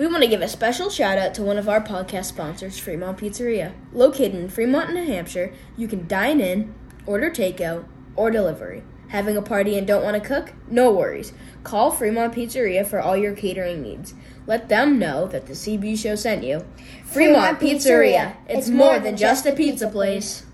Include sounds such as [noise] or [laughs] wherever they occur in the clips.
We want to give a special shout out to one of our podcast sponsors, Fremont Pizzeria. Located in Fremont, New Hampshire, you can dine in, order takeout, or delivery. Having a party and don't want to cook? No worries. Call Fremont Pizzeria for all your catering needs. Let them know that the CB show sent you. Fremont, Fremont Pizzeria. Pizzeria. It's more than just a pizza place.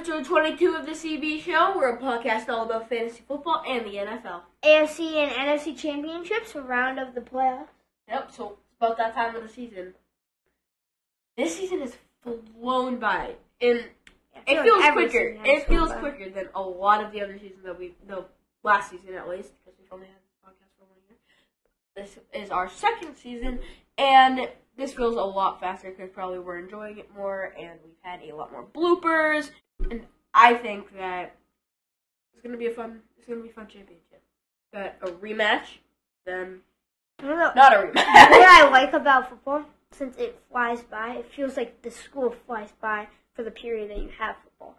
Episode 22 of the CB Show. We're a podcast all about fantasy football and the NFL. AFC and NFC championships, a round of the playoffs. Yep, so it's about that time of the season. This season has flown by, and it feels like quicker. It feels by. quicker than a lot of the other seasons that we, the last season at least, because we've only had this podcast for one year. This is our second season, and this feels a lot faster because probably we're enjoying it more, and we've had a lot more bloopers, and I think that it's gonna be a fun. It's gonna be a fun championship. But a rematch, then I don't know. not a rematch. what. I like about football, since it flies by, it feels like the school flies by for the period that you have football.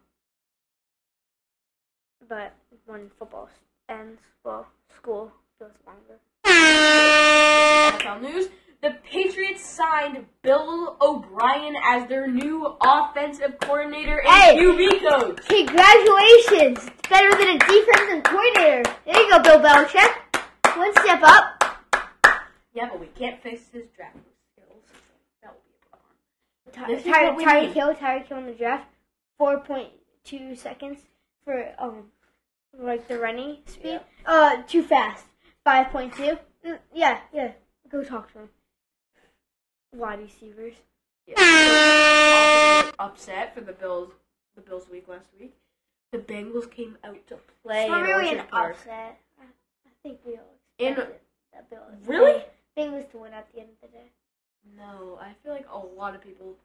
But when football ends, well, school feels longer. NFL news. The Patriots signed Bill O'Brien as their new offensive coordinator and Hey! QB coach. Congratulations! It's better than a defensive coordinator. There you go, Bill Belichick. One step up. Yeah, but we can't fix his draft skills. That will be a problem. This is Ty- Tyreek need. Hill, Tyreek Hill in the draft, four point two seconds for um like the running speed. Uh, too fast. Five point two. Mm, Yeah, yeah. Go talk to him. Wide receivers. Yeah. Upset for the Bills. The Bills week last week. The Bengals came out to play. It's not in really an Orchard Park. upset. I, I think we all In- expected that Bill. Really? Bengals to win at the end of the day. No, I feel like a lot of people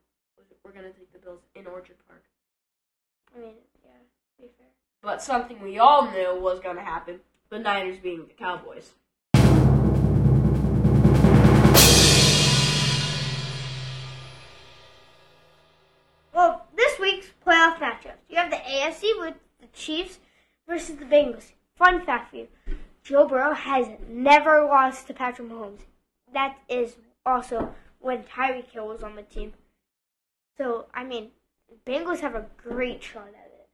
were gonna take the Bills in Orchard Park. I mean, yeah, to be fair. But something we all knew was gonna happen. The Niners being the Cowboys. Chiefs versus the Bengals. Fun fact for you. Joe Burrow has never lost to Patrick Mahomes. That is also when Tyreek Hill was on the team. So, I mean, Bengals have a great shot at it.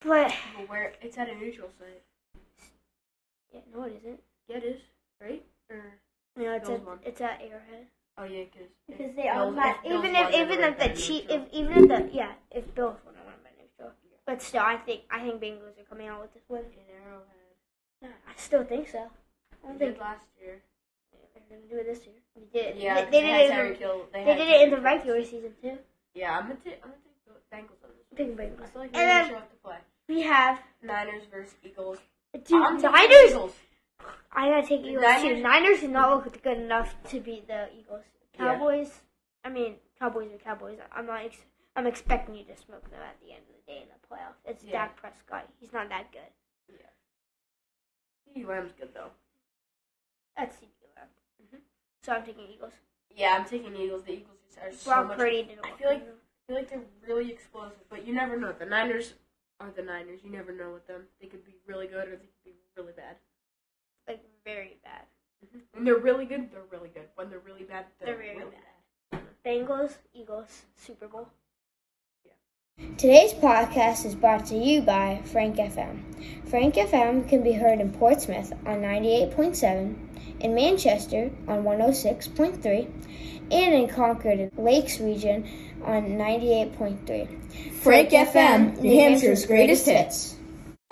But, But where it's at a neutral site. yeah, no, it isn't. Yeah, it is. Right? Or No, it's at, it's at Arrowhead. oh yeah, cause Because they Bills- automatic, if Bills even if even if the Chief, if even if the yeah, if Bills won, I want to neutral. But still, I think I think Bengals are coming out with this win. in Arrowhead. Yeah, I still think so. I don't They think did last year. they're gonna do it this year. They did. Yeah, they, they they did it. Tyreek. They, they did it in the regular season too. Yeah, I'm gonna take I'm gonna take Bengals on this. I Bengals. feel like And then show up to play. we have Niners versus Eagles. dude, I'm Niners. Eagles. I gotta take Eagles too. Niners- Niners did not look good enough to beat the Eagles. Yeah. Cowboys. I mean, Cowboys are Cowboys. I'm not. Ex- I'm expecting you to smoke them at the end of the day in the playoffs. It's Yeah. Dak Prescott. He's not that good. CeeDee Lamb's good though. That's CeeDee Lamb. Mhm. So I'm taking Eagles. Yeah, I'm taking Eagles. The Eagles are so Brock much. Didn't I feel like- good. I feel like they're really explosive, but you never know. The Niners are the Niners. You never know with them. They could be really good or they could be really bad. like very bad. When they're really good, they're really good. When they're really bad, they're, They're very really bad. Bengals, Eagles, Super Bowl. Today's podcast is brought to you by Frank FM. Frank FM can be heard in Portsmouth on 98.7, in Manchester on 106.3, and in Concord and Lakes region on 98.3. Frank FM, New Hampshire's greatest hits.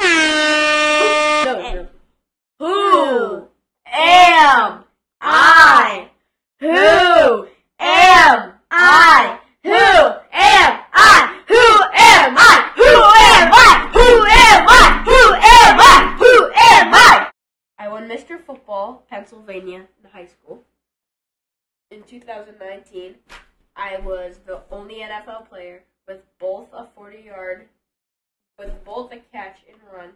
[laughs] No, Who am I? Who am I? Who am I? Who am I? Who am I? Who am I? Who am I? Who am I? I won Mr. Football Pennsylvania in high school. In 2019, I was the only NFL player with both a 40 yard, with both a catch and run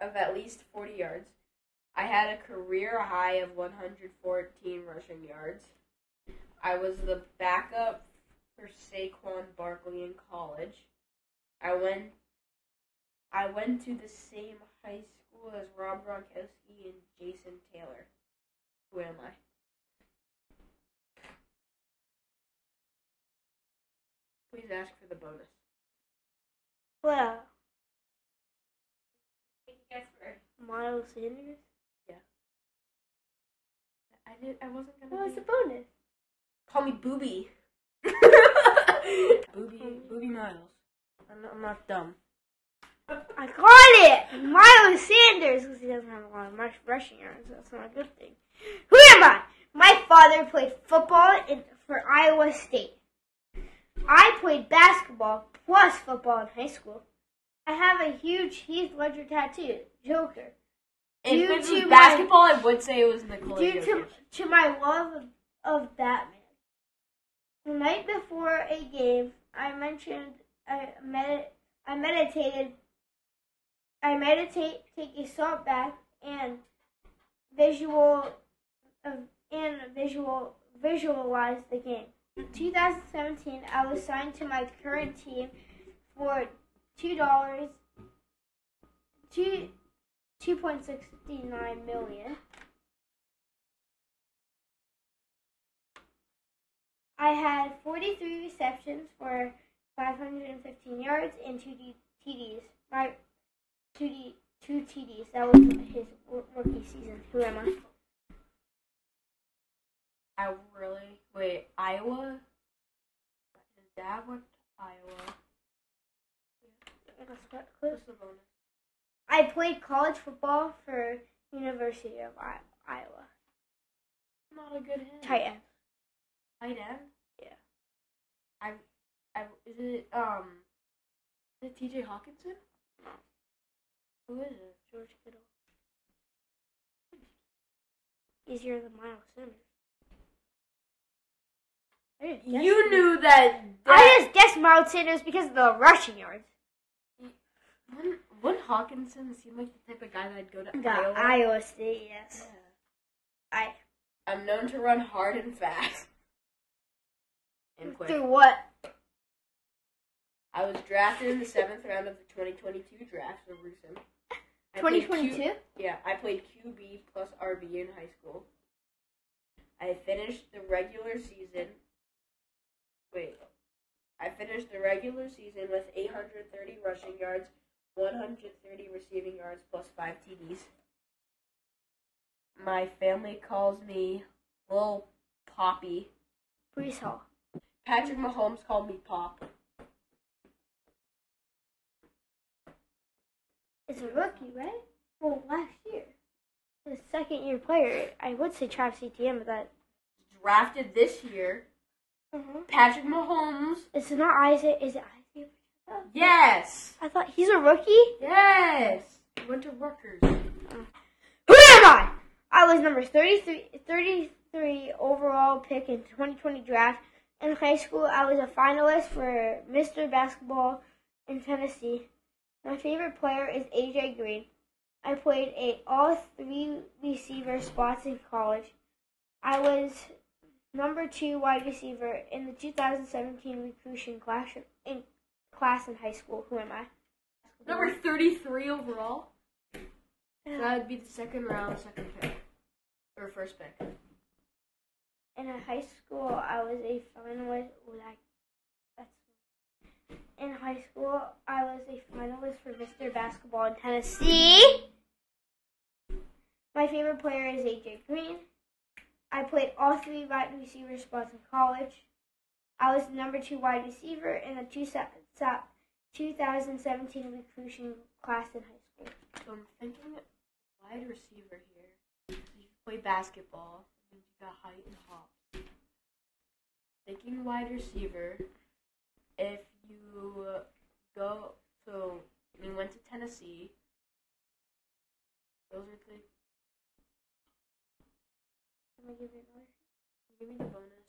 of at least 40 yards. I had a career high of 114 rushing yards. I was the backup for Saquon Barkley in college. I went I went to the same high school as Rob Gronkowski and Jason Taylor. Who am I? Please ask for the bonus. Well, Guess first. Miles Sanders. Yeah. I did. I wasn't gonna. What was do- the bonus? Call me Booby. [laughs] Booby. Booby Miles. I'm not, I'm not dumb. I got it! Miles Sanders, because he doesn't have a lot of rush- rushing yards. so That's not a good thing. Who am I? My father played football in, for Iowa State. I played basketball plus football in high school. I have a huge Heath Ledger tattoo, Joker. If Due it to was my- basketball, I would say it was Nikola Due to, to my love of, of Batman. The night before a game, I mentioned I med- I meditated. I meditate, take a salt bath, and visual uh, and visual visualize the game. In 2017, I was signed to my current team for two dollars, two two point sixty nine million. I had 43 receptions for 515 yards and two TDs. My two D two TDs. That was his rookie season. Who am I? I really wait. Iowa. His dad went to Iowa. What's the bonus? I played college football for University of Iowa. Not a good hint. Tight end. Tight end. Yeah. I. I. Is it um? Is it T.J. Hockenson? No. Who is it? George Kittle. Easier than Miles Sanders. You knew that. I just guessed Miles Sanders because of the rushing yards. Wouldn't, wouldn't Hockenson seem like the type of guy that'd go to The Iowa? Iowa State, yes. Yeah. I I'm known to run hard and fast. And quick. through what? I was drafted in the seventh round of the 2022 draft, so gruesome. I played Q- 2022. Yeah, I played QB plus RB in high school. I finished the regular season. Wait. I finished the regular season with 830 rushing yards, 130 receiving yards, plus 5 TDs. My family calls me Lil Poppy. Breece Hall. Patrick Mahomes called me Pop. It's a rookie, right? Well, last year. The second year player. I would say Travis Etienne, but that. Drafted this year. Uh-huh. Patrick Mahomes. It's not Isaac. Is it Isaac? Yes. I thought he's a rookie. Yes. He went to Rutgers. Who am I? I was number 33, 33 overall pick in 2020 draft. In high school, I was a finalist for Mr. Basketball in Tennessee. My favorite player is AJ Green. I played a all three receiver spots in college. I was number two wide receiver in the 2017 recruiting class in class in high school. Who am I? Number 33 overall. So that would be the second round, second pick. Or first pick. in high school, I was a finalist. Well, I, in high school, I was a finalist for Mr. Basketball in Tennessee. My favorite player is AJ Green. I played all three wide receiver spots in college. I was the number two wide receiver in the two se- se- 2017 recruiting class in high school. So I'm thinking wide receiver here. You play basketball. Means you got height and hops. Thinking wide receiver. If you uh, go, so we went to Tennessee. Those are the. Let me give you another. Give me the bonus.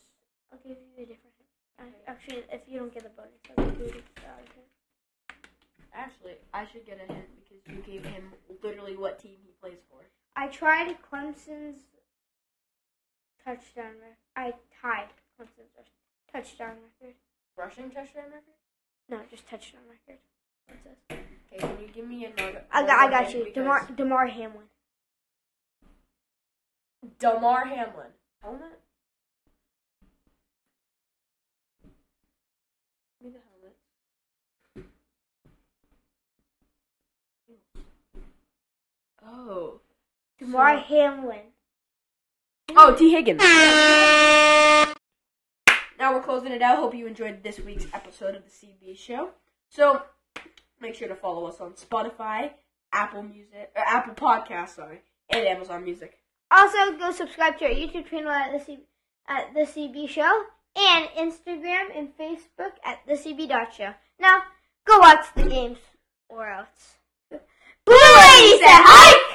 I'll give you a different. I- Actually, if you don't get the bonus, I'll give you a different. Actually, I should get a hint because you gave him literally what team he plays for. I tried Clemson's touchdown record. I tied Clemson's touchdown record. Rushing touchdown record? No, just touchdown record. Princess. Okay, can you give me another? I got, I got you. because- Damar, Damar Hamlin. Damar Hamlin. Helmet? Give me the helmet. Oh. Damar Hamlin. Oh, Tee Higgins. [laughs] Now we're closing it out. Hope you enjoyed this week's episode of the CB Show. So make sure to follow us on Spotify, Apple Music, or Apple Podcasts, sorry, and Amazon Music. Also, go subscribe to our YouTube channel at the C- at the CB Show and Instagram and Facebook at the CB Dot Show. Now, go watch the games or else. Blue Lady said hike.